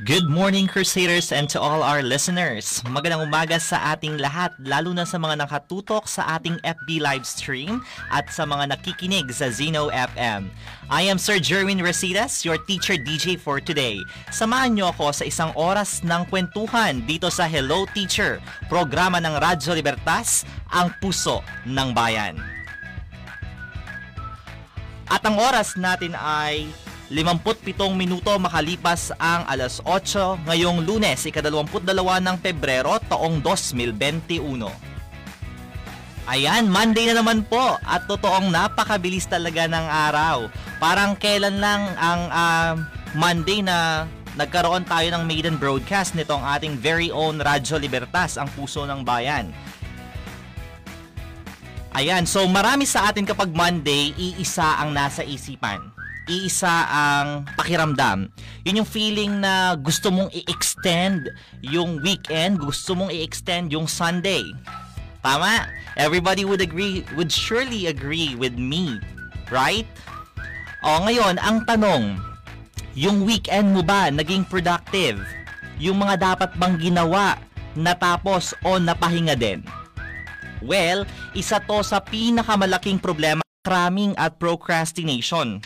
Good morning, Crusaders, and to all our listeners. Magandang umaga sa ating lahat, lalo na sa mga nakatutok sa ating FB live stream at sa mga nakikinig sa Zeno FM. I am Sir Jerwin Residas, your teacher DJ for today. Samahan niyo ako sa isang oras ng kwentuhan dito sa Hello Teacher, programa ng Radyo Libertas, ang puso ng bayan. At ang oras natin ay 57 minuto makalipas ang alas 8 ngayong lunes, ika-22 ng Pebrero, taong 2021. Ayan, Monday na naman po at totoong napakabilis talaga ng araw. Parang kailan lang ang uh, Monday na nagkaroon tayo ng maiden broadcast nitong ating very own Radyo Libertas, ang puso ng bayan. Ayan, so marami sa atin kapag Monday, iisa ang nasa isipan iisa ang pakiramdam. Yun yung feeling na gusto mong i-extend yung weekend, gusto mong i-extend yung Sunday. Tama? Everybody would agree, would surely agree with me. Right? O ngayon, ang tanong, yung weekend mo ba naging productive? Yung mga dapat bang ginawa, natapos o napahinga din? Well, isa to sa pinakamalaking problema cramming at procrastination.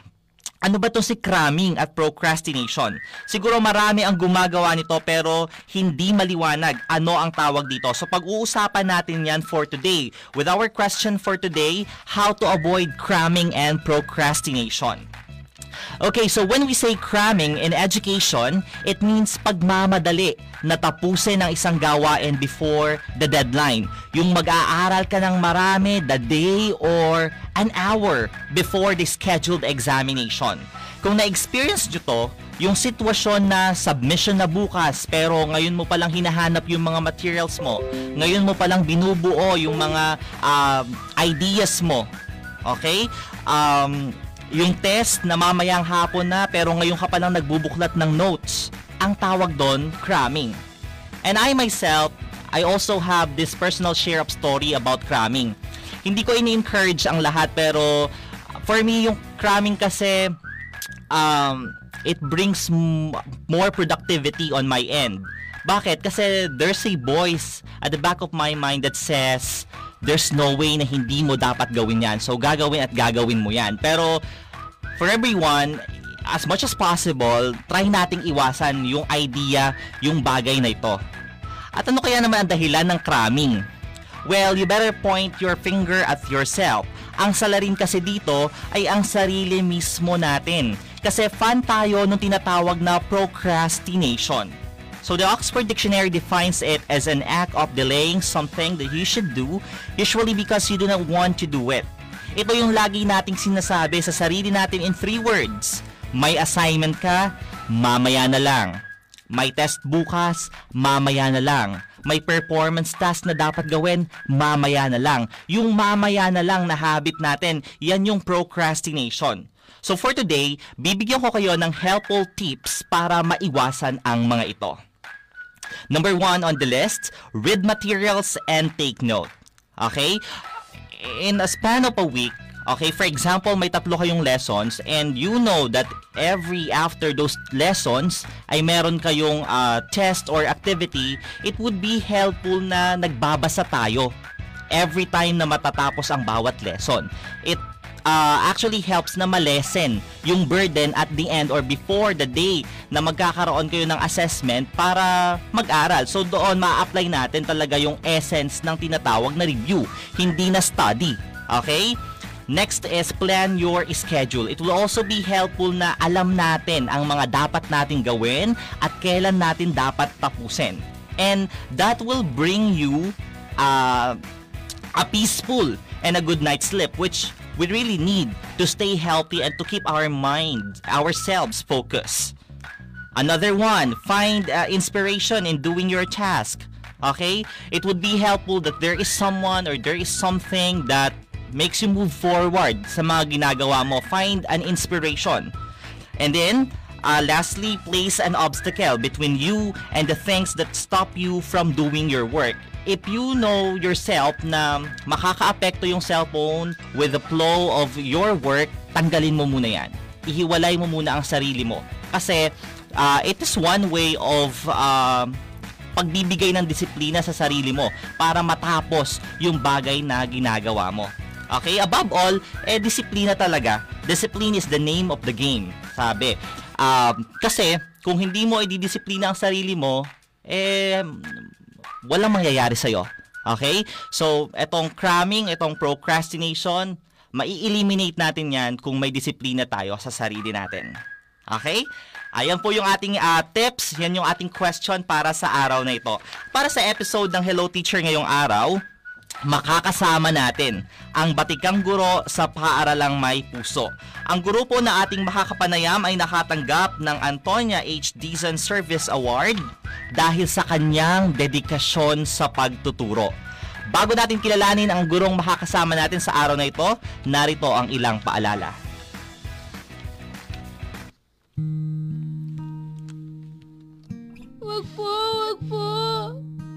Ano ba to si cramming at procrastination? Siguro marami ang gumagawa nito pero hindi maliwanag ano ang tawag dito. So pag-uusapan natin yan for today with our question for today, how to avoid cramming and procrastination. Okay, so when we say cramming in education, it means pagmamadali na tapusin ang isang gawain before the deadline. Yung mag-aaral ka ng marami the day or an hour before the scheduled examination. Kung na-experience nyo to, yung sitwasyon na submission na bukas pero ngayon mo palang hinahanap yung mga materials mo, ngayon mo palang binubuo yung mga uh, ideas mo, okay? Um, yung test na mamayang hapon na pero ngayon ka palang nagbubuklat ng notes, ang tawag doon, cramming. And I myself, I also have this personal share of story about cramming. Hindi ko ini-encourage ang lahat pero for me yung cramming kasi um, it brings more productivity on my end. Bakit? Kasi there's a voice at the back of my mind that says there's no way na hindi mo dapat gawin yan. So gagawin at gagawin mo yan. Pero for everyone, as much as possible, try nating iwasan yung idea, yung bagay na ito. At ano kaya naman ang dahilan ng cramming? Well, you better point your finger at yourself. Ang salarin kasi dito ay ang sarili mismo natin. Kasi fan tayo nung tinatawag na procrastination. So the Oxford Dictionary defines it as an act of delaying something that you should do, usually because you do not want to do it. Ito yung lagi nating sinasabi sa sarili natin in three words. May assignment ka, mamaya na lang. May test bukas, mamaya na lang. May performance task na dapat gawin, mamaya na lang. Yung mamaya na lang na habit natin, yan yung procrastination. So for today, bibigyan ko kayo ng helpful tips para maiwasan ang mga ito. Number one on the list, read materials and take note. Okay? In a span of a week, Okay, for example, may tatlo kayong lessons and you know that every after those lessons ay meron kayong uh, test or activity, it would be helpful na nagbabasa tayo every time na matatapos ang bawat lesson. It uh, actually helps na malesen yung burden at the end or before the day na magkakaroon kayo ng assessment para mag-aral. So doon ma-apply natin talaga yung essence ng tinatawag na review, hindi na study. Okay? Next is plan your schedule. It will also be helpful na alam natin ang mga dapat nating gawin at kailan natin dapat tapusin. And that will bring you uh, a peaceful and a good night's sleep which we really need to stay healthy and to keep our mind, ourselves focused. Another one, find uh, inspiration in doing your task. Okay? It would be helpful that there is someone or there is something that makes you move forward sa mga ginagawa mo. Find an inspiration. And then, uh, lastly, place an obstacle between you and the things that stop you from doing your work. If you know yourself na makakaapekto yung cellphone with the flow of your work, tanggalin mo muna yan. Ihiwalay mo muna ang sarili mo. Kasi uh, it is one way of uh, pagbibigay ng disiplina sa sarili mo para matapos yung bagay na ginagawa mo. Okay, above all, eh disiplina talaga. Discipline is the name of the game, sabi. Um, kasi kung hindi mo ididisiplina ang sarili mo, eh walang mangyayari sa'yo. Okay? So, etong cramming, etong procrastination, mai-eliminate natin yan kung may disiplina tayo sa sarili natin. Okay? Ayan po yung ating uh, tips, yan yung ating question para sa araw na ito. Para sa episode ng Hello Teacher ngayong araw, makakasama natin ang batikang guro sa paaralang may puso. Ang grupo na ating makakapanayam ay nakatanggap ng Antonia H. Dizon Service Award dahil sa kanyang dedikasyon sa pagtuturo. Bago natin kilalanin ang gurong makakasama natin sa araw na ito, narito ang ilang paalala. Wag po, wag po.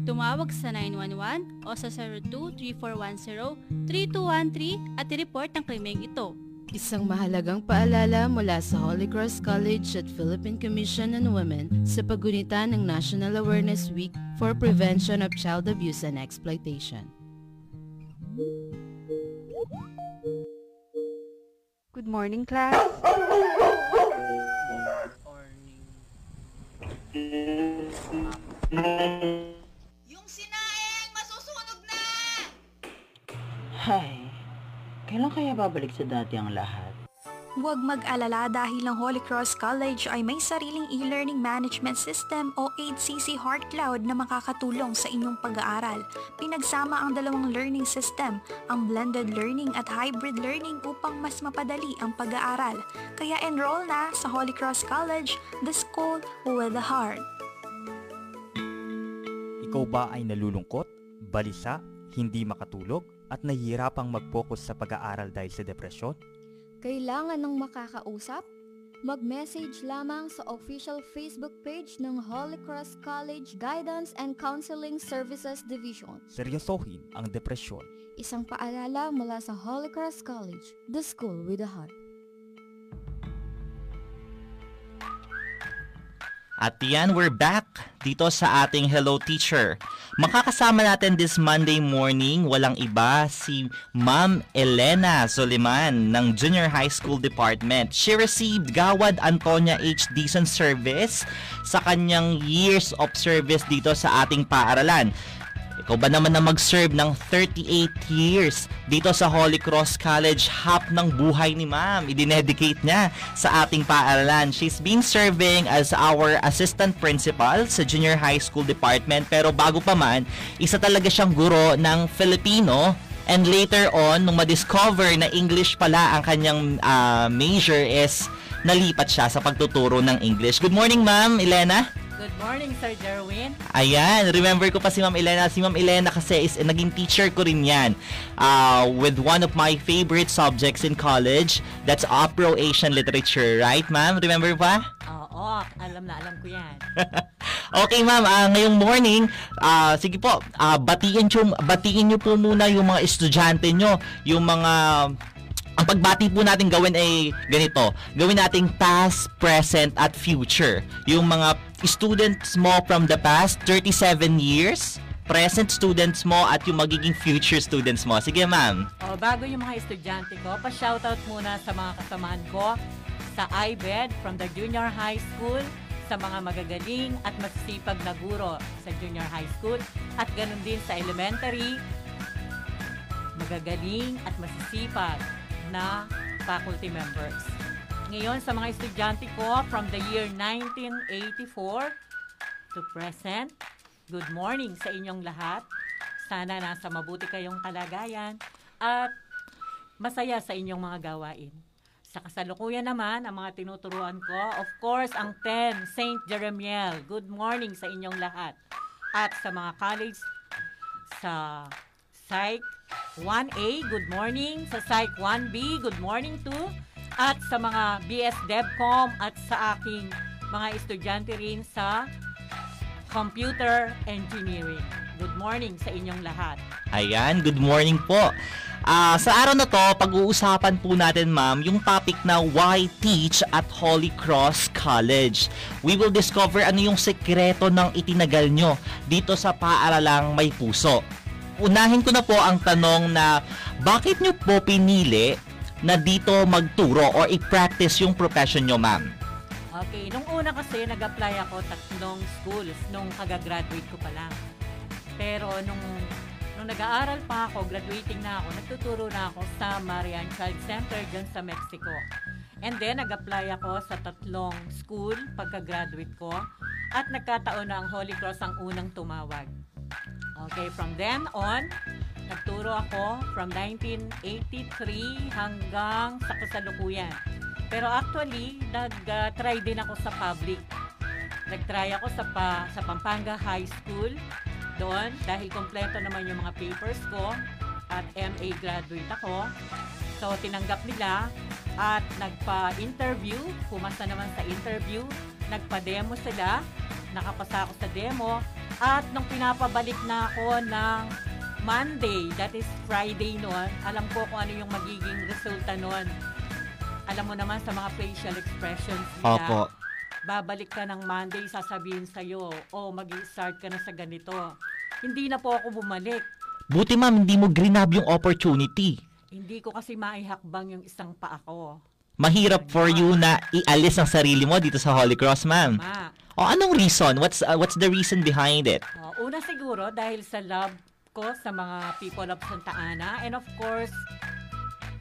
Tumawag sa 911 o sa 02-3410-3213 at i-report ang krimeng ito. Isang mahalagang paalala mula sa Holy Cross College at Philippine Commission on Women sa pagunita ng National Awareness Week for Prevention of Child Abuse and Exploitation. Good morning, class. Yung Hay, kailan kaya babalik sa dati ang lahat? Huwag mag-alala dahil ang Holy Cross College ay may sariling e-learning management system o 8CC Heart Cloud na makakatulong sa inyong pag-aaral. Pinagsama ang dalawang learning system, ang blended learning at hybrid learning upang mas mapadali ang pag-aaral. Kaya enroll na sa Holy Cross College, the school with the heart. Ikaw ba ay nalulungkot, balisa, hindi makatulog, at nahihirapang mag-focus sa pag-aaral dahil sa depresyon? Kailangan ng makakausap? Mag-message lamang sa official Facebook page ng Holy Cross College Guidance and Counseling Services Division. Seryosohin ang depresyon. Isang paalala mula sa Holy Cross College, the school with a heart. At yan, we're back dito sa ating Hello Teacher. Makakasama natin this Monday morning, walang iba, si Ma'am Elena Soliman ng Junior High School Department. She received Gawad Antonia H. Dizon Service sa kanyang years of service dito sa ating paaralan. Ikaw ba naman na mag-serve ng 38 years dito sa Holy Cross College? Half ng buhay ni ma'am. Idinedicate niya sa ating paaralan. She's been serving as our assistant principal sa junior high school department. Pero bago pa man, isa talaga siyang guro ng Filipino And later on, nung ma-discover na English pala ang kanyang uh, major is nalipat siya sa pagtuturo ng English. Good morning, ma'am, Elena. Good morning, Sir Jerwin. Ayan, remember ko pa si Ma'am Elena. Si Ma'am Elena kasi is eh, naging teacher ko rin yan uh, with one of my favorite subjects in college. That's Afro-Asian Literature, right, ma'am? Remember pa? Oo, alam na alam ko yan. okay, ma'am. Uh, ngayong morning, uh, sige po, uh, batiin, nyo, batiin nyo po muna yung mga estudyante nyo, yung mga ang pagbati po natin gawin ay ganito. Gawin nating past, present, at future. Yung mga students mo from the past 37 years, present students mo, at yung magiging future students mo. Sige, ma'am. Oh, bago yung mga estudyante ko, pa-shoutout muna sa mga kasamaan ko sa IBED from the junior high school, sa mga magagaling at masisipag na guro sa junior high school, at ganun din sa elementary, magagaling at masisipag na faculty members. Ngayon sa mga estudyante ko from the year 1984 to present, good morning sa inyong lahat. Sana nasa mabuti kayong kalagayan at masaya sa inyong mga gawain. Sa kasalukuyan naman, ang mga tinuturuan ko, of course, ang 10, St. Jeremiel. Good morning sa inyong lahat. At sa mga college, sa Psych 1A, good morning. Sa Psych 1B, good morning too. At sa mga BS DevCom at sa aking mga estudyante rin sa Computer Engineering. Good morning sa inyong lahat. Ayan, good morning po. Ah, sa araw na to, pag-uusapan po natin ma'am yung topic na why teach at Holy Cross College. We will discover ano yung sekreto ng itinagal nyo dito sa paaralang may puso. Unahin ko na po ang tanong na bakit nyo po pinili na dito magturo or i-practice yung profession nyo ma'am? Okay, nung una kasi nag-apply ako tatlong schools nung kagagraduate ko pa lang. Pero nung nung nag-aaral pa ako, graduating na ako, nagtuturo na ako sa Marian Child Center dyan sa Mexico. And then, nag-apply ako sa tatlong school pagka-graduate ko at nagkataon na ang Holy Cross ang unang tumawag. Okay, from then on, nagturo ako from 1983 hanggang sa kasalukuyan. Pero actually, nag-try din ako sa public. Nag-try ako sa, pa, sa Pampanga High School doon dahil kompleto naman yung mga papers ko at MA graduate ako. So, tinanggap nila at nagpa-interview, pumasa naman sa interview, nagpa-demo sila, nakapasa ako sa demo, at nung pinapabalik na ako ng Monday, that is Friday noon, alam ko kung ano yung magiging resulta noon. Alam mo naman sa mga facial expressions nila, Opo. babalik ka ng Monday, sasabihin sa'yo, oh, mag-start ka na sa ganito. Hindi na po ako bumalik. Buti ma'am, hindi mo grinab yung opportunity. Hindi ko kasi maihakbang yung isang pa ako. Mahirap for you na ialis ang sarili mo dito sa Holy Cross, ma'am. Ma. O anong reason? What's uh, what's the reason behind it? Oh, una siguro dahil sa love ko sa mga people of Santa Ana and of course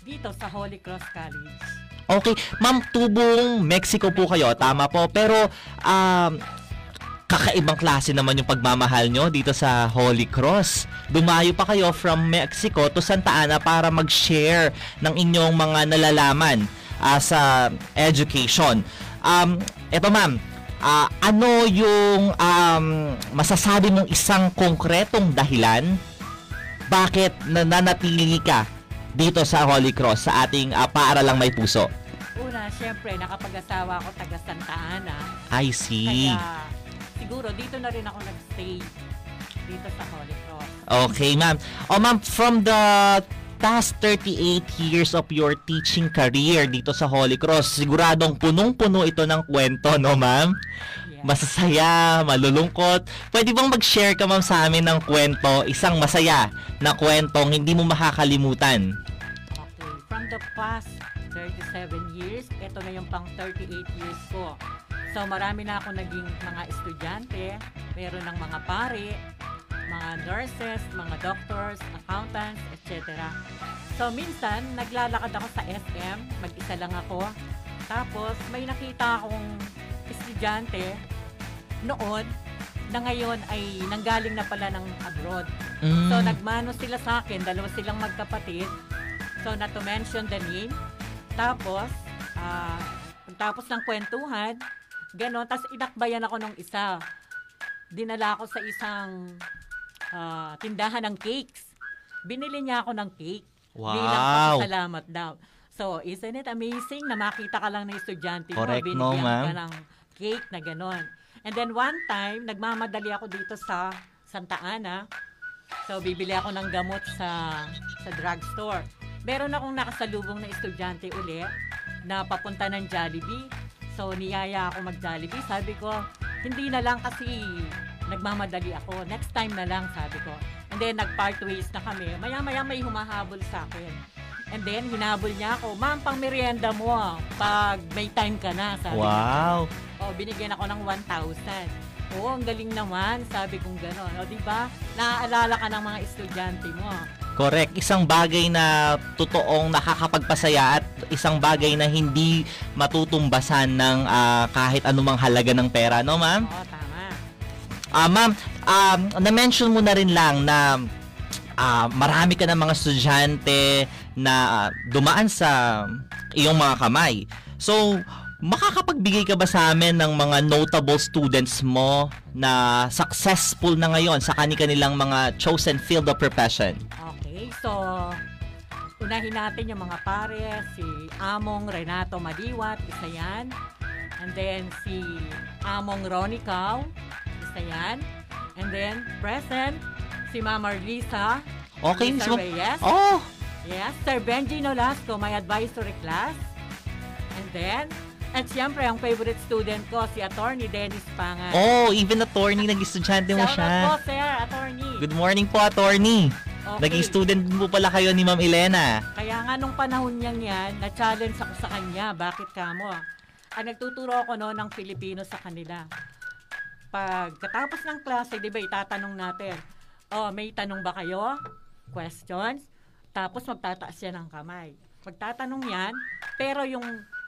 dito sa Holy Cross College. Okay, ma'am, tubong Mexico po kayo, tama po. Pero um kakaibang klase naman yung pagmamahal nyo dito sa Holy Cross. Dumayo pa kayo from Mexico to Santa Ana para mag-share ng inyong mga nalalaman uh, sa education. Um, eto ma'am, ah, ano yung um, masasabi mong isang konkretong dahilan bakit nananatili ka dito sa Holy Cross sa ating uh, paaralang may puso? Una, syempre, nakapag-asawa ako taga Santa Ana. I see. Kaya siguro dito na rin ako nag-stay dito sa Holy Cross. Okay, ma'am. O ma'am, from the past 38 years of your teaching career dito sa Holy Cross, siguradong punong-puno ito ng kwento, no ma'am? Masasaya, malulungkot. Pwede bang mag-share ka ma'am sa amin ng kwento, isang masaya na kwentong hindi mo makakalimutan? Okay, from the past 37 years, ito na yung pang 38 years ko. So marami na ako naging mga estudyante, meron ng mga pare, mga nurses, mga doctors, accountants, etc. So minsan, naglalakad ako sa SM, mag-isa lang ako. Tapos may nakita akong estudyante noon na ngayon ay nanggaling na pala ng abroad. Mm. So nagmano sila sa akin, dalawa silang magkapatid. So not to mention the name. Tapos, ah, tapos ng kwentuhan, Ganon. Tapos inakbayan ako ng isa. Dinala ako sa isang ah, tindahan ng cakes. Binili niya ako ng cake. Bilang Wow. pasasalamat daw. So, isn't it amazing na makita ka lang ng estudyante mo, Correct, no, binigyan ma'am? ka ng cake na ganon. And then one time, nagmamadali ako dito sa Santa Ana. So, bibili ako ng gamot sa sa drugstore. Meron akong nakasalubong na estudyante uli na papunta ng Jollibee. So, niyaya ako mag-Jollibee. Sabi ko, hindi na lang kasi nagmamadali ako. Next time na lang, sabi ko. And then, nag-part ways na kami. Maya-maya may humahabol sa akin. And then, hinabol niya ako, Ma'am, pang merienda mo ah, pag may time ka na, sabi Wow. niya. O, binigyan ako ng 1,000. Oo, ang galing naman, sabi kong gano'n. O, di ba? Naaalala ka ng mga estudyante mo. Correct. Isang bagay na totoong nakakapagpasaya at isang bagay na hindi matutumbasan ng ah, kahit anumang halaga ng pera, no ma'am? Oo, Ah, ma'am, um, na-mention mo na rin lang na ah, marami ka ng mga estudyante na ah, dumaan sa iyong mga kamay. So, makakapagbigay ka ba sa amin ng mga notable students mo na successful na ngayon sa kani-kanilang mga chosen field of profession? Okay, so unahin natin yung mga pare, si Among Renato Madiwat, isa yan. And then si Among Ronnie isa yan. And then present, si Mama Lisa. Okay, Lisa so- Reyes. Oh! Yes, Sir Benji Nolasco, my advisory class. And then, at siyempre, ang favorite student ko, si Attorney Dennis Pangan. Oh, even attorney, naging estudyante mo siya. po, sir, attorney. Good morning po, attorney. Okay. Naging student mo pala kayo ni Ma'am Elena. Kaya nga nung panahon niyang yan, na-challenge ako sa kanya. Bakit ka mo? Ah, nagtuturo ako no ng Filipino sa kanila. Pag katapos ng klase, di ba, itatanong natin, oh, may tanong ba kayo? Questions? Tapos magtataas yan ng kamay. Magtatanong yan, pero yung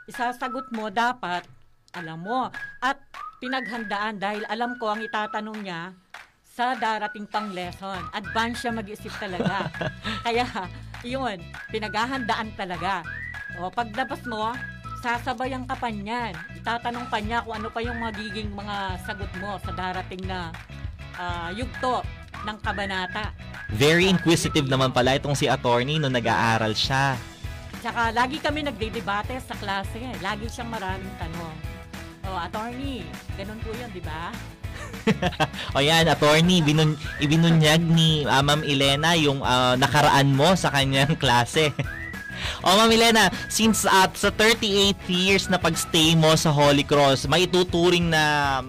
isasagot mo dapat, alam mo. At pinaghandaan dahil alam ko ang itatanong niya sa darating pang lesson. Advance siya mag-isip talaga. Kaya, yun, pinaghahandaan talaga. O, paglabas mo, sasabayan ka pa niyan. Itatanong pa niya kung ano pa yung magiging mga sagot mo sa darating na ah, yugto ng kabanata. Very inquisitive naman pala itong si attorney nung nag-aaral siya. Tsaka lagi kami nagdedebate sa klase. Lagi siyang maraming tanong. O, attorney, ganun po yun, di ba? o yan, attorney, binun ibinunyag ni ah, Ma'am Elena yung ah, nakaraan mo sa kanyang klase. o Ma'am Elena, since at sa 38 years na pagstay mo sa Holy Cross, may ituturing na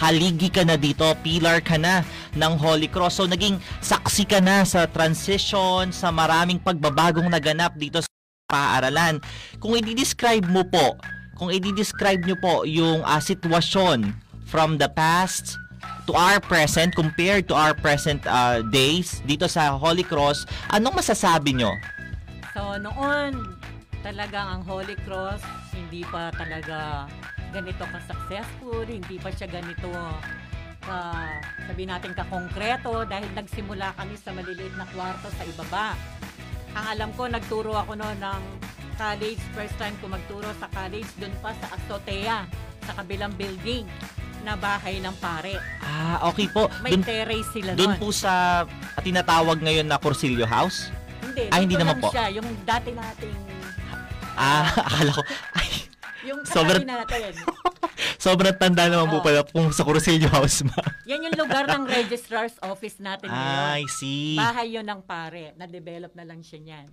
haligi ka na dito, pillar ka na ng Holy Cross. So naging saksi ka na sa transition, sa maraming pagbabagong naganap dito sa paaralan. Kung i-describe mo po, kung i-describe nyo po yung ah, sitwasyon from the past to our present compared to our present uh, days dito sa Holy Cross, anong masasabi nyo? So, noon, talagang ang Holy Cross, hindi pa talaga ganito ka-successful, hindi pa siya ganito ka, sabi natin ka-konkreto dahil nagsimula kami sa maliliit na kwarto sa ibaba. Ang alam ko, nagturo ako noon ng college, first time ko magturo sa college, dun pa sa Azotea, sa kabilang building na bahay ng pare. Ah, okay po. May Dun, terrace sila dun nun. po sa tinatawag ngayon na Corsilio House? Hindi, Ah, hindi naman po. siya, yung dati nating, Ah, akala ko, yung Sobrang- natin. sobrang tanda naman po Oo. pala kung sa Corsilio House ma. Yan yung lugar ng registrar's office natin ngayon. Ah, I see. Bahay yun ng pare. Na-develop na lang siya niyan.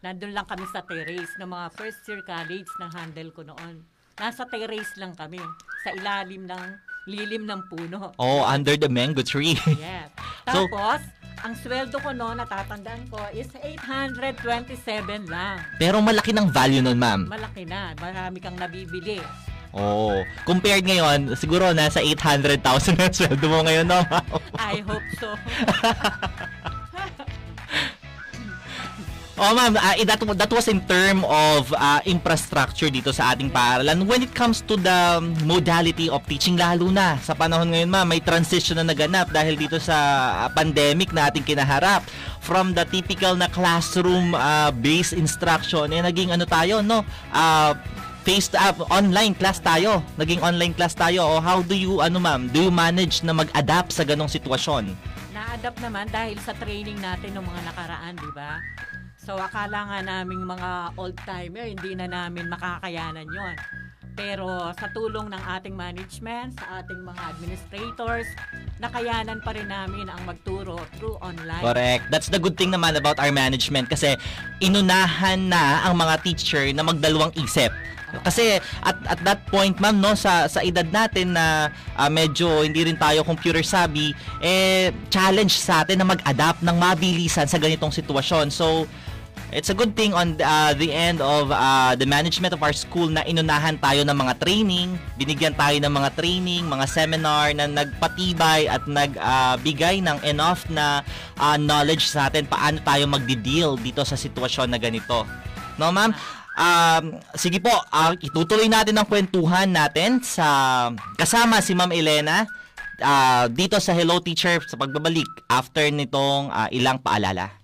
Nandun lang kami sa terrace ng mga first year college na handle ko noon. Nasa terrace lang kami. Sa ilalim ng lilim ng puno. Oh, under the mango tree. Yes. So- Tapos, ang sweldo ko noon, natatandaan ko, is 827 lang. Pero malaki ng value nun, ma'am. Malaki na. Marami kang nabibili. Oo. Compared ngayon, siguro nasa 800,000 na sweldo mo ngayon, no? I hope so. Oh, ma'am, ah, that, that was in term of ah, infrastructure dito sa ating paaralan. When it comes to the modality of teaching, lalo na sa panahon ngayon, ma'am, may transition na naganap dahil dito sa ah, pandemic na ating kinaharap. From the typical na classroom ah, based instruction, eh, naging ano tayo, no? Ah, face to ah, online class tayo. Naging online class tayo. O how do you, ano ma'am, do you manage na mag-adapt sa ganong sitwasyon? Na-adapt naman dahil sa training natin ng mga nakaraan, di ba? So, akala nga naming mga old-timer, hindi na namin makakayanan yon. Pero sa tulong ng ating management, sa ating mga administrators, nakayanan pa rin namin ang magturo through online. Correct. That's the good thing naman about our management kasi inunahan na ang mga teacher na magdalawang isip. Kasi at at that point ma'am no sa sa edad natin na ah, medyo hindi rin tayo computer savvy eh challenge sa atin na mag-adapt ng mabilisan sa ganitong sitwasyon. So It's a good thing on uh, the end of uh, the management of our school na inunahan tayo ng mga training, binigyan tayo ng mga training, mga seminar na nagpatibay at nagbigay uh, ng enough na uh, knowledge sa atin paano tayo magdi-deal dito sa sitwasyon na ganito. No, ma'am? Um, sige po, uh, itutuloy natin ang kwentuhan natin sa kasama si Ma'am Elena uh, dito sa Hello Teacher sa pagbabalik after nitong uh, ilang paalala.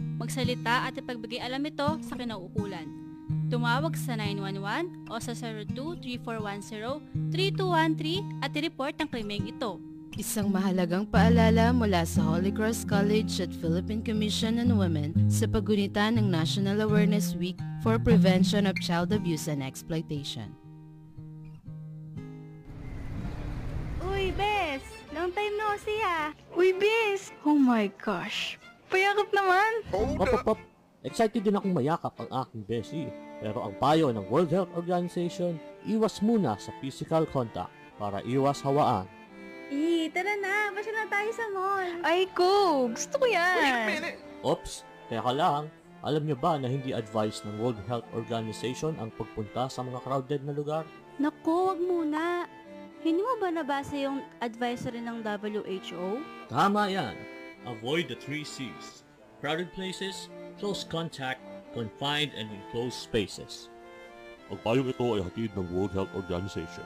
Magsalita at ipagbigay alam ito sa kinauukulan. Tumawag sa 911 o sa 02-3410-3213 at i-report ang krimeng ito. Isang mahalagang paalala mula sa Holy Cross College at Philippine Commission on Women sa pagunita ng National Awareness Week for Prevention of Child Abuse and Exploitation. Uy, Bes! Long time no see ah! Uy, Bes! Oh my gosh! Payakap naman! Pop! Excited din akong mayakap ang aking besi. Pero ang payo ng World Health Organization, iwas muna sa physical contact para iwas hawaan. Eh, tara na! Pasya na tayo sa mall! Ay, ko! Gusto ko yan! Ops, teka lang. Alam niyo ba na hindi advised ng World Health Organization ang pagpunta sa mga crowded na lugar? Naku, wag muna! Hindi mo ba nabasa yung advisory ng WHO? Tama yan. Avoid the three C's. Crowded places, close contact, confined and enclosed spaces. Ang payong ito ay hatid ng World Health Organization.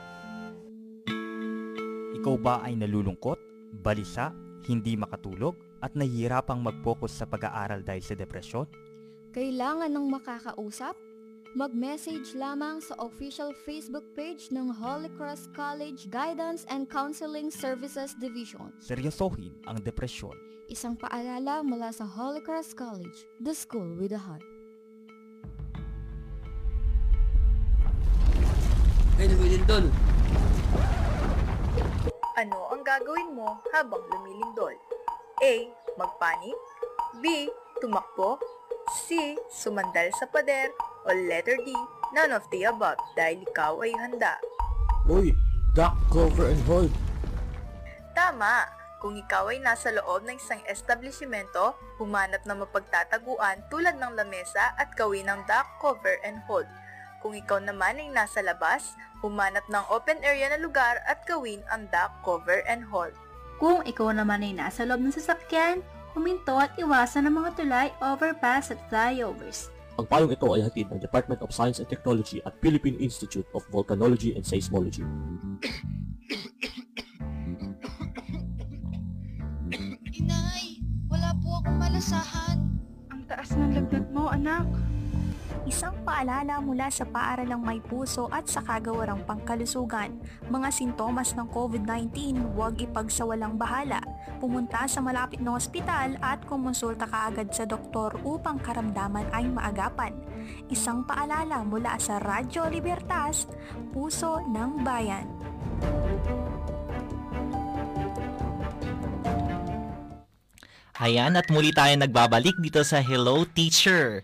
Ikaw ba ay nalulungkot, balisa, hindi makatulog, at nahihirapang mag-focus sa pag-aaral dahil sa depresyon? Kailangan ng makakausap? Mag-message lamang sa official Facebook page ng Holy Cross College Guidance and Counseling Services Division. Seryosohin ang depresyon. Isang paalala mula sa Holy Cross College, the school with a heart. Ay, lumilindol. Ano ang gagawin mo habang lumilindol? A. Magpanik B. Tumakbo C. Sumandal sa pader o letter D. None of the above dahil ikaw ay handa. Uy, duck cover and hold. Tama! Kung ikaw ay nasa loob ng isang establishmento, humanap ng mapagtataguan tulad ng lamesa at gawin ng duck cover and hold. Kung ikaw naman ay nasa labas, humanap ng open area na lugar at gawin ang duck cover and hold. Kung ikaw naman ay nasa loob ng sasakyan, huminto at iwasan ang mga tulay, overpass at flyovers. Ang payong ito ay hatid ng Department of Science and Technology at Philippine Institute of Volcanology and Seismology. Inay, wala po akong malasahan. Ang taas ng lagnat mo, anak. Isang paalala mula sa paaralang may puso at sa kagawarang pangkalusugan. Mga sintomas ng COVID-19, huwag ipagsawalang bahala. Pumunta sa malapit na ospital at kumonsulta kaagad sa doktor upang karamdaman ay maagapan. Isang paalala mula sa Radyo Libertas, Puso ng Bayan. Ayan, at muli tayo nagbabalik dito sa Hello Teacher.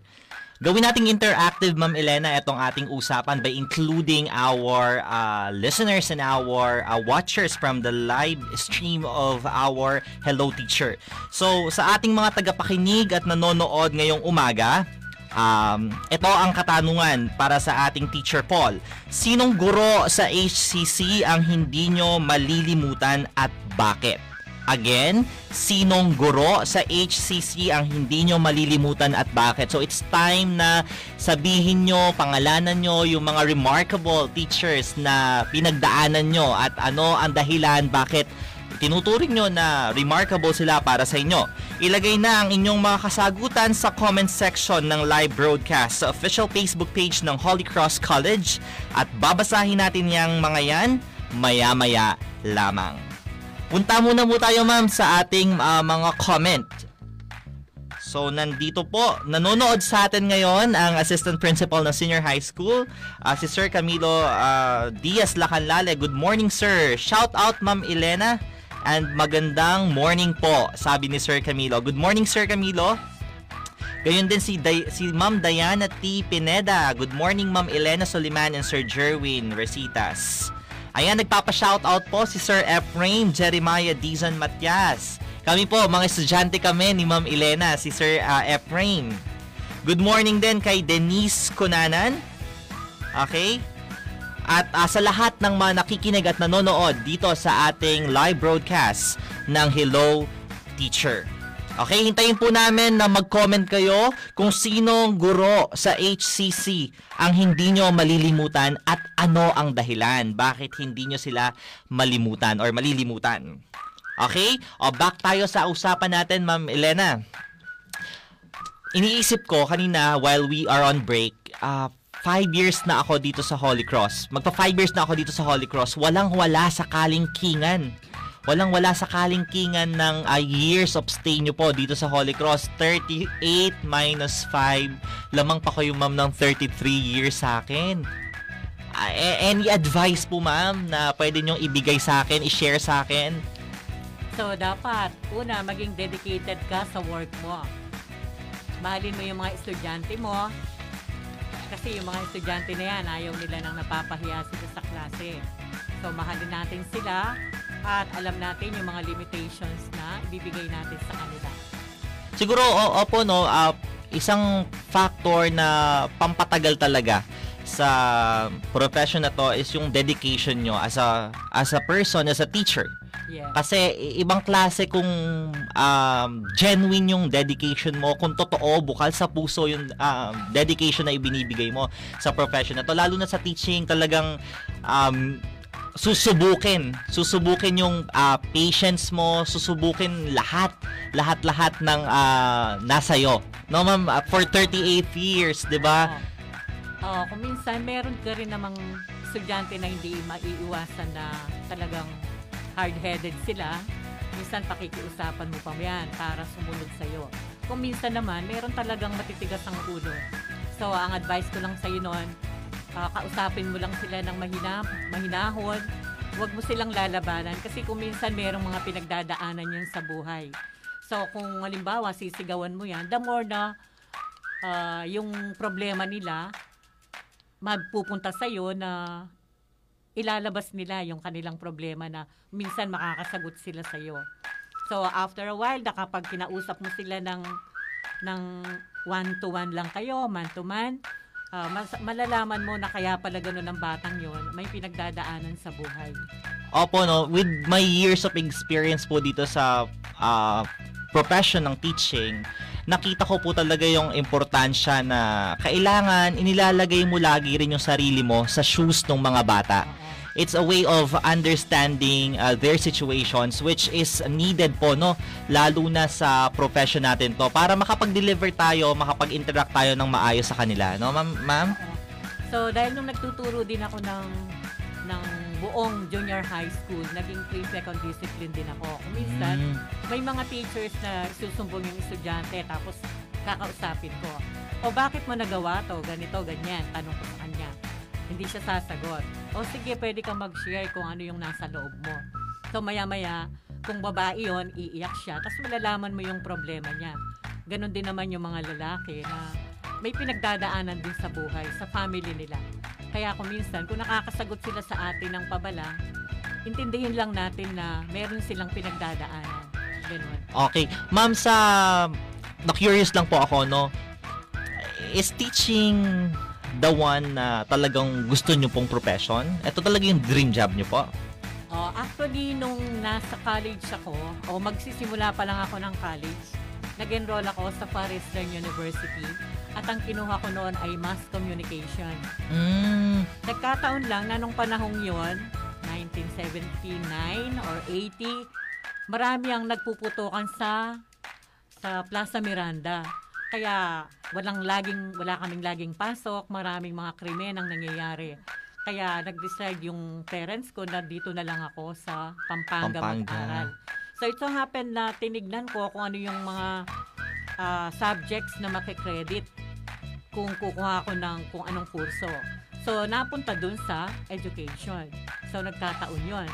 Gawin nating interactive, Ma'am Elena, itong ating usapan by including our uh, listeners and our uh, watchers from the live stream of our Hello Teacher. So, sa ating mga tagapakinig at nanonood ngayong umaga, Um, ito ang katanungan para sa ating Teacher Paul. Sinong guro sa HCC ang hindi nyo malilimutan at bakit? Again, sinong guro sa HCC ang hindi nyo malilimutan at bakit? So it's time na sabihin nyo, pangalanan nyo yung mga remarkable teachers na pinagdaanan nyo at ano ang dahilan bakit tinuturing nyo na remarkable sila para sa inyo. Ilagay na ang inyong mga kasagutan sa comment section ng live broadcast sa official Facebook page ng Holy Cross College at babasahin natin yung mga yan maya-maya lamang. Punta muna mo tayo ma'am sa ating uh, mga comment. So, nandito po, nanonood sa atin ngayon ang Assistant Principal ng Senior High School, ah, si Sir Camilo ah, Diaz Lacanlale. Good morning, sir. Shout out, Ma'am Elena. And magandang morning po, sabi ni Sir Camilo. Good morning, Sir Camilo. Gayon din si, Day- si Ma'am Diana T. Pineda. Good morning, Ma'am Elena Soliman and Sir Jerwin Resitas. Ayan, nagpapa-shoutout po si Sir Ephraim Jeremiah Dizon Matias. Kami po, mga estudyante kami ni Ma'am Elena, si Sir ah, Ephraim. Good morning din kay Denise Kunanan. Okay? At ah, sa lahat ng mga nakikinig at nanonood dito sa ating live broadcast ng Hello Teacher. Okay, hintayin po namin na mag-comment kayo kung sinong guro sa HCC ang hindi nyo malilimutan at ano ang dahilan. Bakit hindi nyo sila malimutan or malilimutan. Okay? O back tayo sa usapan natin, Ma'am Elena. Iniisip ko kanina while we are on break, ah, five years na ako dito sa Holy Cross. Magpa five years na ako dito sa Holy Cross. Walang wala sa kalingkingan. Walang wala sa kalingkingan ng ah, years of stay nyo po dito sa Holy Cross. 38 minus 5. Lamang pa kayo ma'am ng 33 years sa akin. A- any advice po ma'am na pwede nyong ibigay sa akin, i-share sa akin? So, dapat, una, maging dedicated ka sa work mo. Mahalin mo yung mga estudyante mo. Kasi yung mga estudyante na yan, ayaw nila nang napapahiya sila sa klase. So, mahalin natin sila at alam natin yung mga limitations na ibibigay natin sa kanila. Siguro, opo, no, ah, isang factor na pampatagal talaga sa profession na to is yung dedication nyo as a, as a person, as a teacher. Yeah. Kasi ibang klase kung um, genuine yung dedication mo, kung totoo, bukal sa puso yung um, dedication na ibinibigay mo sa profession na to. Lalo na sa teaching, talagang um, susubukin. Susubukin yung ah, patience mo, susubukin lahat, lahat-lahat ng uh, nasa'yo. No, ma'am, Ah, for 38 years, di ba? Oo, kung minsan meron ka rin namang estudyante na hindi maiiwasan na talagang hard-headed sila. Minsan pakikiusapan mo pa yan para sumunod sa'yo. Kung minsan naman, meron talagang matitigas ang ulo. So, ang advice ko lang sa'yo noon, ah, kausapin mo lang sila ng mahina, mahinahon. Huwag mo silang lalabanan kasi kung minsan merong mga pinagdadaanan yan sa buhay. So, kung halimbawa sisigawan mo yan, the more na ah, yung problema nila magpupunta sa iyo na ilalabas nila yung kanilang problema na minsan makakasagot sila sa iyo. So after a while, na kapag kinausap mo sila ng ng one to one lang kayo, man to man, ah, mas, malalaman mo na kaya pala ganun ang batang yon, may pinagdadaanan sa buhay. Opo, no, with my years of experience po dito sa ah, profession ng teaching, nakita ko po talaga yung importansya na kailangan inilalagay mo lagi rin yung sarili mo sa shoes ng mga bata. It's a way of understanding uh, their situations which is needed po no lalo na sa profession natin to para makapag-deliver tayo, makapag-interact tayo ng maayos sa kanila, no ma'am? ma'am? So dahil nung nagtuturo din ako ng ng buong junior high school, naging prefect on discipline din ako. Minsan, Mm. may mga teachers na susumbong yung estudyante tapos kakausapin ko. O bakit mo nagawa to? Ganito, ganyan. Tanong ko sa kanya. Hindi siya sasagot. O sige, pwede kang mag-share kung ano yung nasa loob mo. So maya-maya, kung babae yon iiyak siya. Tapos malalaman mo yung problema niya. Ganon din naman yung mga lalaki na may pinagdadaanan din sa buhay, sa family nila. Kaya kung minsan, kung nakakasagot sila sa atin ng pabala, intindihin lang natin na meron silang pinagdadaanan. Ganun. Okay. Ma'am, sa... Na-curious lang po ako, no? Is teaching the one na talagang gusto nyo pong profession? Ito talaga yung dream job nyo po? Oh, actually, nung nasa college ako, o magsisimula pa lang ako ng college, nag-enroll ako sa Forestern University at ang kinuha ko noon ay Mass Communication. Mm. Nagkataon lang na nung panahong yon, 1979 or 80, marami ang nagpuputukan sa sa Plaza Miranda. Kaya walang laging wala kaming laging pasok, maraming mga krimen ang nangyayari. Kaya nag-decide yung parents ko na dito na lang ako sa Pampanga, Pampanga. mag-aral. So it so happened na tinignan ko kung ano yung mga ah, subjects na makikredit kung kukuha ako ng kung anong kurso. So, napunta dun sa education. So, nagkataon yon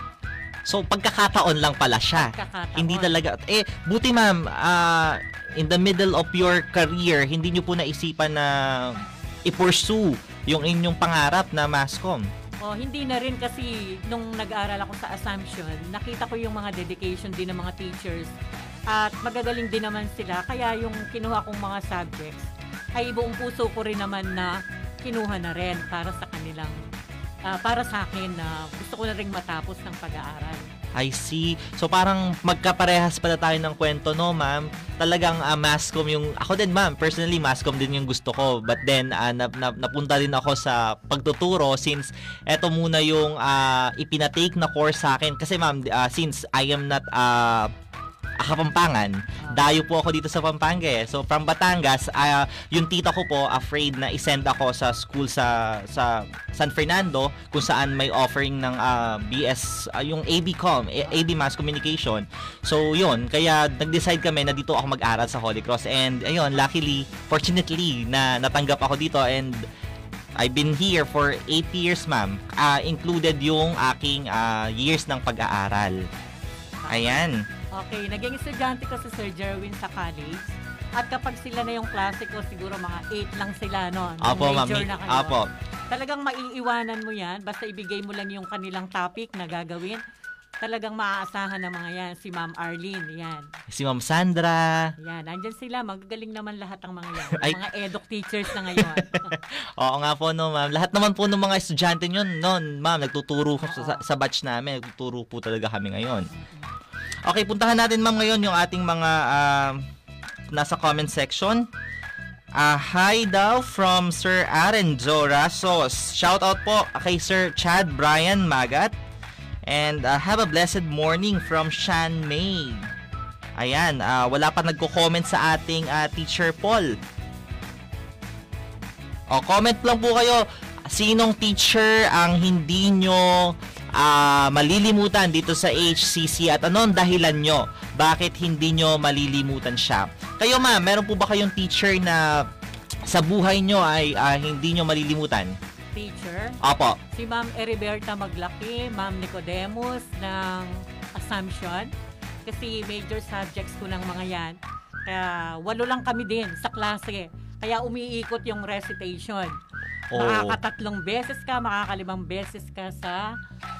So, pagkakataon lang pala siya. Hindi talaga. Eh, buti ma'am, ah, in the middle of your career, hindi nyo po naisipan na i-pursue yung inyong pangarap na mascom. Oh, hindi na rin kasi nung nag-aral ako sa Assumption, nakita ko yung mga dedication din ng mga teachers at magagaling din naman sila. Kaya yung kinuha kong mga subjects ay buong puso ko rin naman na kinuha na rin para sa kanilang ah, para sa akin na gusto ko na rin matapos ng pag-aaral. I see. So parang magkaparehas pala tayo ng kwento, no, ma'am? Talagang uh, mascom yung... Ako din, ma'am. Personally, mascom din yung gusto ko. But then, uh, na, na, napunta din ako sa pagtuturo since eto muna yung uh, ipinatake na course sa akin. Kasi, ma'am, uh, since I am not... Uh, Kapampangan. Dayo po ako dito sa Pampanga eh. So from Batangas, uh, yung tita ko po afraid na isend ako sa school sa sa San Fernando kung saan may offering ng uh, BS uh, yung ABCom, AD Mass Communication. So yun, kaya nag-decide kami na dito ako mag-aral sa Holy Cross and ayun, luckily, fortunately na natanggap ako dito and I've been here for 8 years, ma'am. Uh, included yung aking uh, years ng pag-aaral. Ayan. Okay, naging estudyante ko sa Sir Jerwin sa college. At kapag sila na yung klase ko, siguro mga 8 lang sila, no? Nung Apo, ma'am. na kayo. Apo. Talagang maiiwanan mo yan. Basta ibigay mo lang yung kanilang topic na gagawin. Talagang maaasahan ng mga yan. Si Ma'am Arlene, yan. Si Ma'am Sandra. Yan, nandyan sila. Magagaling naman lahat ang mga yan. Ay. Mga eduk teachers na ngayon. Oo nga po, no, ma'am. Lahat naman po ng mga estudyante yun, noon, ma'am, nagtuturo sa, sa batch namin. Nagtuturo po talaga kami ngayon. Okay, puntahan natin, ma'am, ngayon yung ating mga uh, nasa comment section. Uh, hi daw from Sir Aaron Zora Sos. Shout out po kay Sir Chad Brian Magat. And uh, have a blessed morning from Shan May. Ayan, uh, wala pa nagko-comment sa ating uh, teacher Paul. O, comment lang po kayo. Sinong teacher ang hindi nyo uh, malilimutan dito sa HCC at ano ang dahilan nyo? Bakit hindi nyo malilimutan siya? Kayo ma, meron po ba kayong teacher na sa buhay nyo ay uh, hindi nyo malilimutan? Teacher? Opo. Si Ma'am Eriberta Maglaki, Ma'am Nicodemus ng Assumption. Kasi major subjects ko ng mga yan. Kaya walo lang kami din sa klase. Kaya umiikot yung recitation. Oo. Makakatatlong beses ka, makakalimang beses ka sa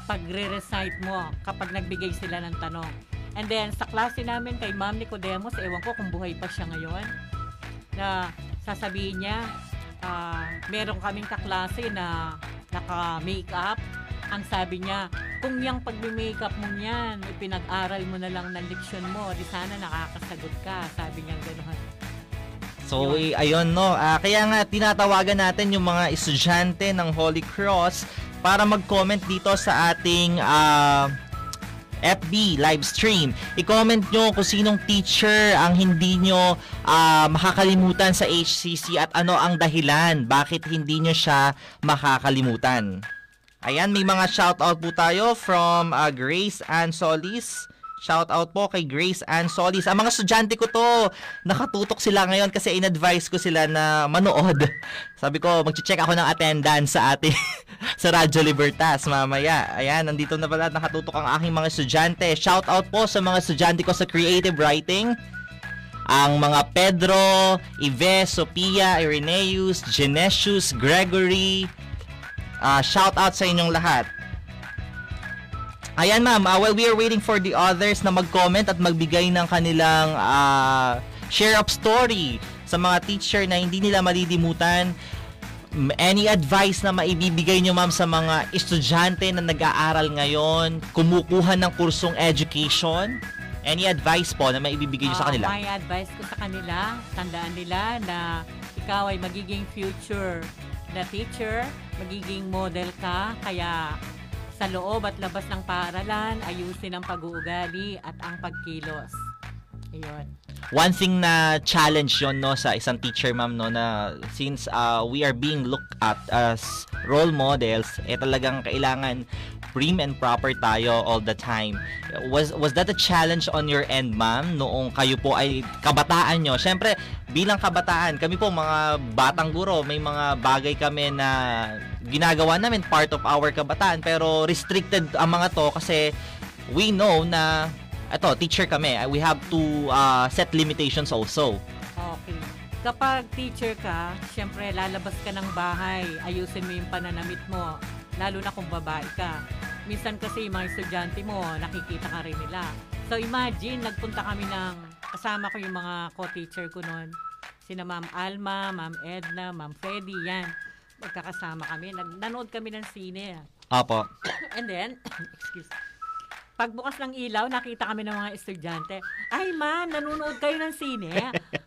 pagre-recite mo kapag nagbigay sila ng tanong. And then, sa klase namin kay Ma'am Nicodemus, ewan ko kung buhay pa siya ngayon, na sasabihin niya, ah, meron kaming kaklase na naka-makeup. Ang sabi niya, kung yung pagme-makeup mo niyan, ipinag-aral mo na lang ng leksyon mo, di sana nakakasagot ka. Sabi niya gano'n. So, eh, ayun no. Ah, kaya nga tinatawagan natin yung mga estudyante ng Holy Cross para mag-comment dito sa ating ah, FB live stream. I-comment nyo kung sinong teacher ang hindi nyo ah, makakalimutan sa HCC at ano ang dahilan bakit hindi nyo siya makakalimutan. Ayan, may mga shoutout po tayo from ah, Grace Ann Solis. Shout out po kay Grace Ann Solis. Ang mga estudyante ko to, nakatutok sila ngayon kasi in-advise ko sila na manood. Sabi ko, mag-check ako ng attendance sa ating sa Radyo Libertas mamaya. Ayan, nandito na pala nakatutok ang aking mga estudyante. Shout out po sa mga estudyante ko sa creative writing. Ang mga Pedro, Ives, Sophia, Irenaeus, Genesius, Gregory. Uh, shout out sa inyong lahat. Ayan ma'am, uh, while we are waiting for the others na mag-comment at magbigay ng kanilang uh, share of story sa mga teacher na hindi nila malilimutan, any advice na maibibigay nyo ma'am sa mga estudyante na nag-aaral ngayon, kumukuha ng kursong education? Any advice po na maibibigay nyo sa Ah, kanila? may advice ko sa kanila, tandaan nila na ikaw ay magiging future na teacher, magiging model ka, kaya sa loob at labas ng paaralan, ayusin ang pag-uugali at ang pagkilos. Ayun. One thing na challenge yon no sa isang teacher ma'am no na since uh, we are being looked at as role models eh talagang kailangan prim and proper tayo all the time. Was was that a challenge on your end, ma'am, noong kayo po ay kabataan nyo? Syempre, bilang kabataan, kami po mga batang guro, may mga bagay kami na ginagawa namin part of our kabataan pero restricted ang mga to kasi we know na eto, teacher kami. We have to uh, set limitations also. Okay. Kapag teacher ka, syempre lalabas ka ng bahay, ayusin mo yung pananamit mo, lalo na kung babae ka. Minsan kasi yung mga estudyante mo, nakikita ka rin nila. So imagine, nagpunta kami ng, kasama ko yung mga co-teacher ko noon. Sina Ma'am Alma, Ma'am Edna, Ma'am Freddy, yan. Magkakasama kami. Nag nanood kami ng sine. Apo. And then, excuse Pagbukas ng ilaw, nakita kami ng mga estudyante. Ay, ma'am, nanonood kayo ng sine.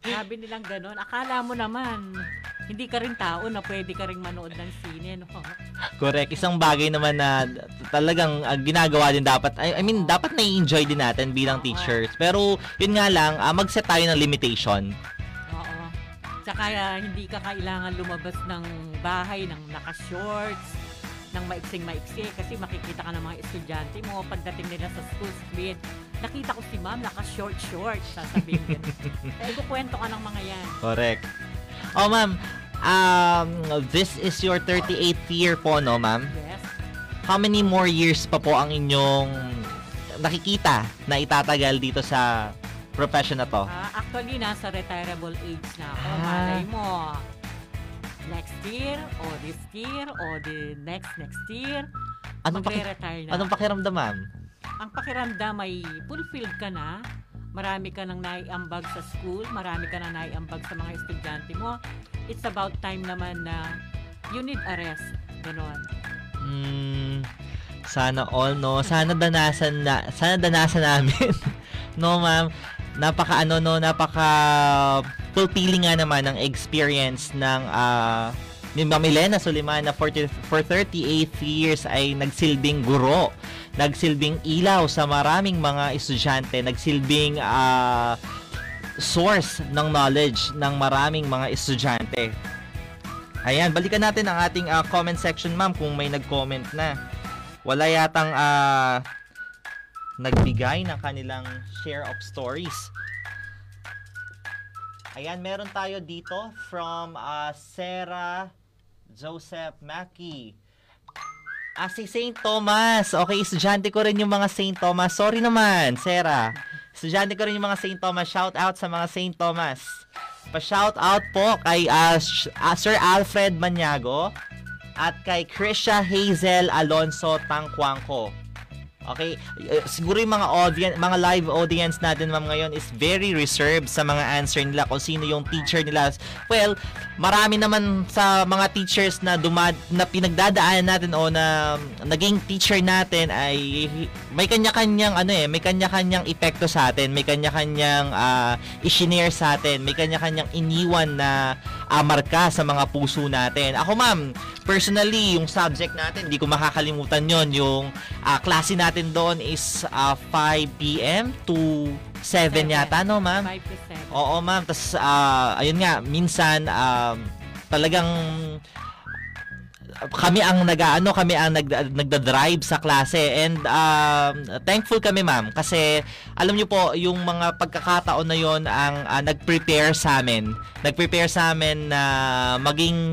Sabi nilang ganun. Akala mo naman, hindi ka rin tao na pwede ka rin manood ng sine. No? Correct. Isang bagay naman na talagang uh, ginagawa din dapat. I, I mean, dapat na-enjoy din natin bilang teachers. Pero, yun nga lang, uh, mag-set tayo ng limitation. Oo. Tsaka uh, hindi ka kailangan lumabas ng bahay ng naka-shorts, ng maiksing-maiksi kasi makikita ka ng mga estudyante mo pagdating nila sa school speed. Nakita ko si ma'am naka-short-short, sasabihin ganun. eh, kukwento ka ng mga yan. Correct. Oh, ma'am, um, this is your 38th year po, no, ma'am? Yes. How many more years pa po ang inyong nakikita na itatagal dito sa profession na to? Uh, actually, nasa retirable age na ako. Ah. Malay mo, next year, o this year, o the next next year, Anong, paki- magre-retire na. anong pakiramdam, ma'am? Ang pakiramdam ay fulfilled ka na, marami ka nang naiambag sa school, marami ka nang naiambag sa mga estudyante mo. It's about time naman na you need a rest. Ganon. Hmm, sana all, no? Sana danasan na, sana danasan namin. no, ma'am? Napaka ano, no? Napaka fulfilling nga naman ang experience ng uh, ni Ma'am Elena Suliman na for, for 38 years ay nagsilbing guro, nagsilbing ilaw sa maraming mga estudyante, nagsilbing uh, source ng knowledge ng maraming mga estudyante. Ayan, balikan natin ang ating uh, comment section, ma'am, kung may nag-comment na. Wala yatang uh, nagbigay ng kanilang share of stories. Ayan, meron tayo dito from uh, Sarah Joseph Mackey. Ah, si St. Thomas. Okay, estudyante ko rin yung mga St. Thomas. Sorry naman, Sarah. Estudyante ko rin yung mga St. Thomas. Shout out sa mga St. Thomas. Pa-shout out po kay uh, uh, Sir Alfred Maniago at kay Krisha Hazel Alonso Tangkwangko. Okay? Uh, siguro yung mga audience, mga live audience natin ma'am ngayon is very reserved sa mga answer nila kung sino yung teacher nila. Well, marami naman sa mga teachers na dumad na pinagdadaanan natin o na naging teacher natin ay may kanya-kanyang ano eh, may kanya-kanyang epekto sa atin, may kanya-kanyang uh, i-share sa atin, may kanya-kanyang iniwan na uh, marka sa mga puso natin. Ako ma'am, personally, yung subject natin, hindi ko makakalimutan yon yung uh, klase natin doon is uh, 5 p.m. to 7 yata, no, ma'am? 5 to 7. Oo, ma'am. Tapos, uh, ayun nga, minsan, um, talagang kami ang nag-ano, kami ang nag nagda-drive sa klase and um, thankful kami ma'am kasi alam niyo po yung mga pagkakataon na yon ang uh, nag-prepare sa amin. Nag-prepare sa amin na maging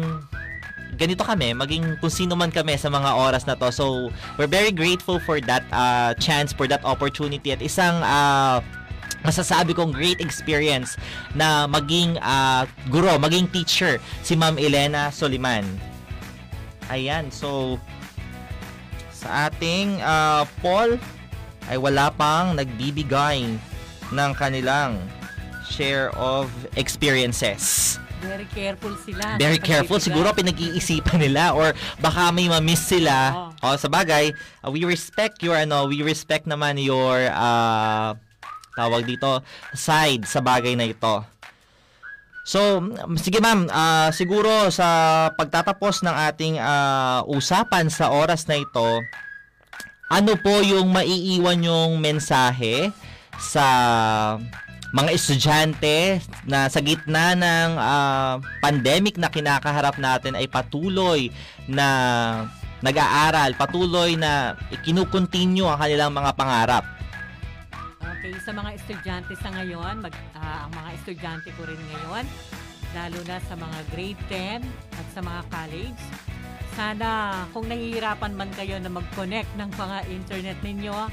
ganito kami, maging kung sino man kami sa mga oras na to. So, we're very grateful for that uh, chance, for that opportunity at isang uh, masasabi kong great experience na maging uh, guro, maging teacher si Ma'am Elena Soliman. Ayan, so sa ating uh, poll ay wala pang nagbibigay ng kanilang share of experiences. Very careful sila. Very careful. Siguro pinag-iisipan nila or baka may ma-miss sila. Oh. oh sa bagay, uh, we respect your ano, we respect naman your uh, tawag dito side sa bagay na ito. So, sige ma'am, uh, siguro sa pagtatapos ng ating uh, usapan sa oras na ito, ano po yung maiiwan yung mensahe sa mga estudyante na sa gitna ng uh, pandemic na kinakaharap natin ay patuloy na nag-aaral, patuloy na ikinukontinue ang kanilang mga pangarap. Okay, sa mga estudyante sa ngayon, mag, ah, ang mga estudyante ko rin ngayon, lalo na sa mga grade 10 at sa mga college, sana kung nahihirapan man kayo na mag-connect ng mga internet ninyo,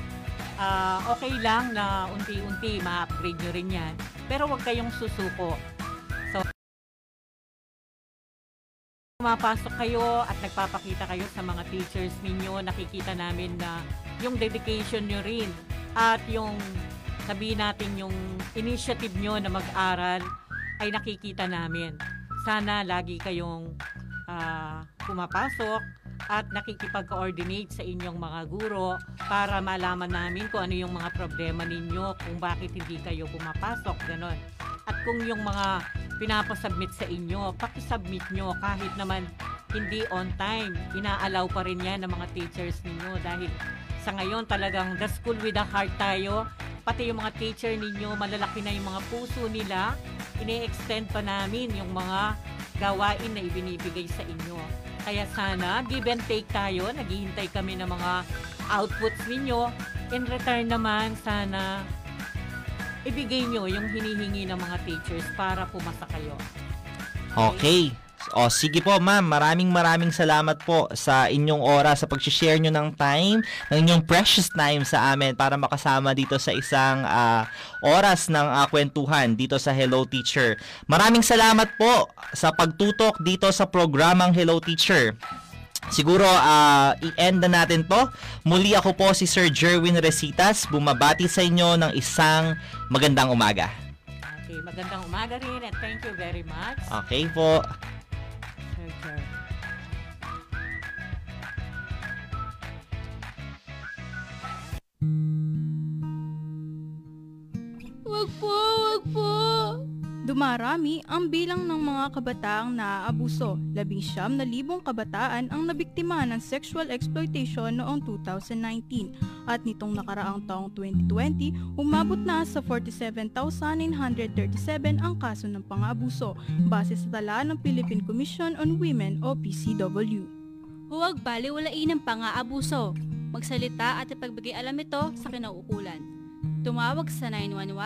ah, okay lang na unti-unti ma-upgrade nyo rin yan. Pero huwag kayong susuko. So, pumapasok kayo at nagpapakita kayo sa mga teachers ninyo, nakikita namin na yung dedication nyo rin at yung sabihin natin yung initiative nyo na mag-aral ay nakikita namin. Sana lagi kayong ah, pumapasok at nakikipag-coordinate sa inyong mga guro para malaman namin kung ano yung mga problema ninyo, kung bakit hindi kayo pumapasok, ganon. At kung yung mga pinapasubmit sa inyo, pakisubmit nyo kahit naman hindi on time. Inaalaw pa rin yan ng mga teachers ninyo dahil sa ngayon talagang the school with a heart tayo. Pati yung mga teacher ninyo, malalaki na yung mga puso nila. Ini-extend pa namin yung mga gawain na ibinibigay sa inyo. Kaya sana, give and take tayo. Naghihintay kami ng mga outputs ninyo. In return naman, sana ibigay nyo yung hinihingi ng mga teachers para pumasa kayo. Okay. O sige po ma'am, maraming maraming salamat po sa inyong oras sa pag-share nyo ng time, ng inyong precious time sa amin para makasama dito sa isang ah, oras ng ah, kwentuhan dito sa Hello Teacher. Maraming salamat po sa pagtutok dito sa programang Hello Teacher. Siguro ah, i-end na natin to. Muli ako po si Sir Jerwin Resitas, bumabati sa inyo ng isang magandang umaga. Okay, magandang umaga rin and thank you very much. Okay po. Wag po, wag po. Dumarami ang bilang ng mga kabataang naaabuso. Labing siyam na libong kabataan ang nabiktima ng sexual exploitation noong 2019 at nitong nakaraang taong 2020, umabot na sa 47,937 ang kaso ng pang-abuso base sa tala ng Philippine Commission on Women o PCW. Huwag baliwalain ng pang-aabuso. Magsalita at ipagbigay alam ito sa kinauukulan. Tumawag sa 911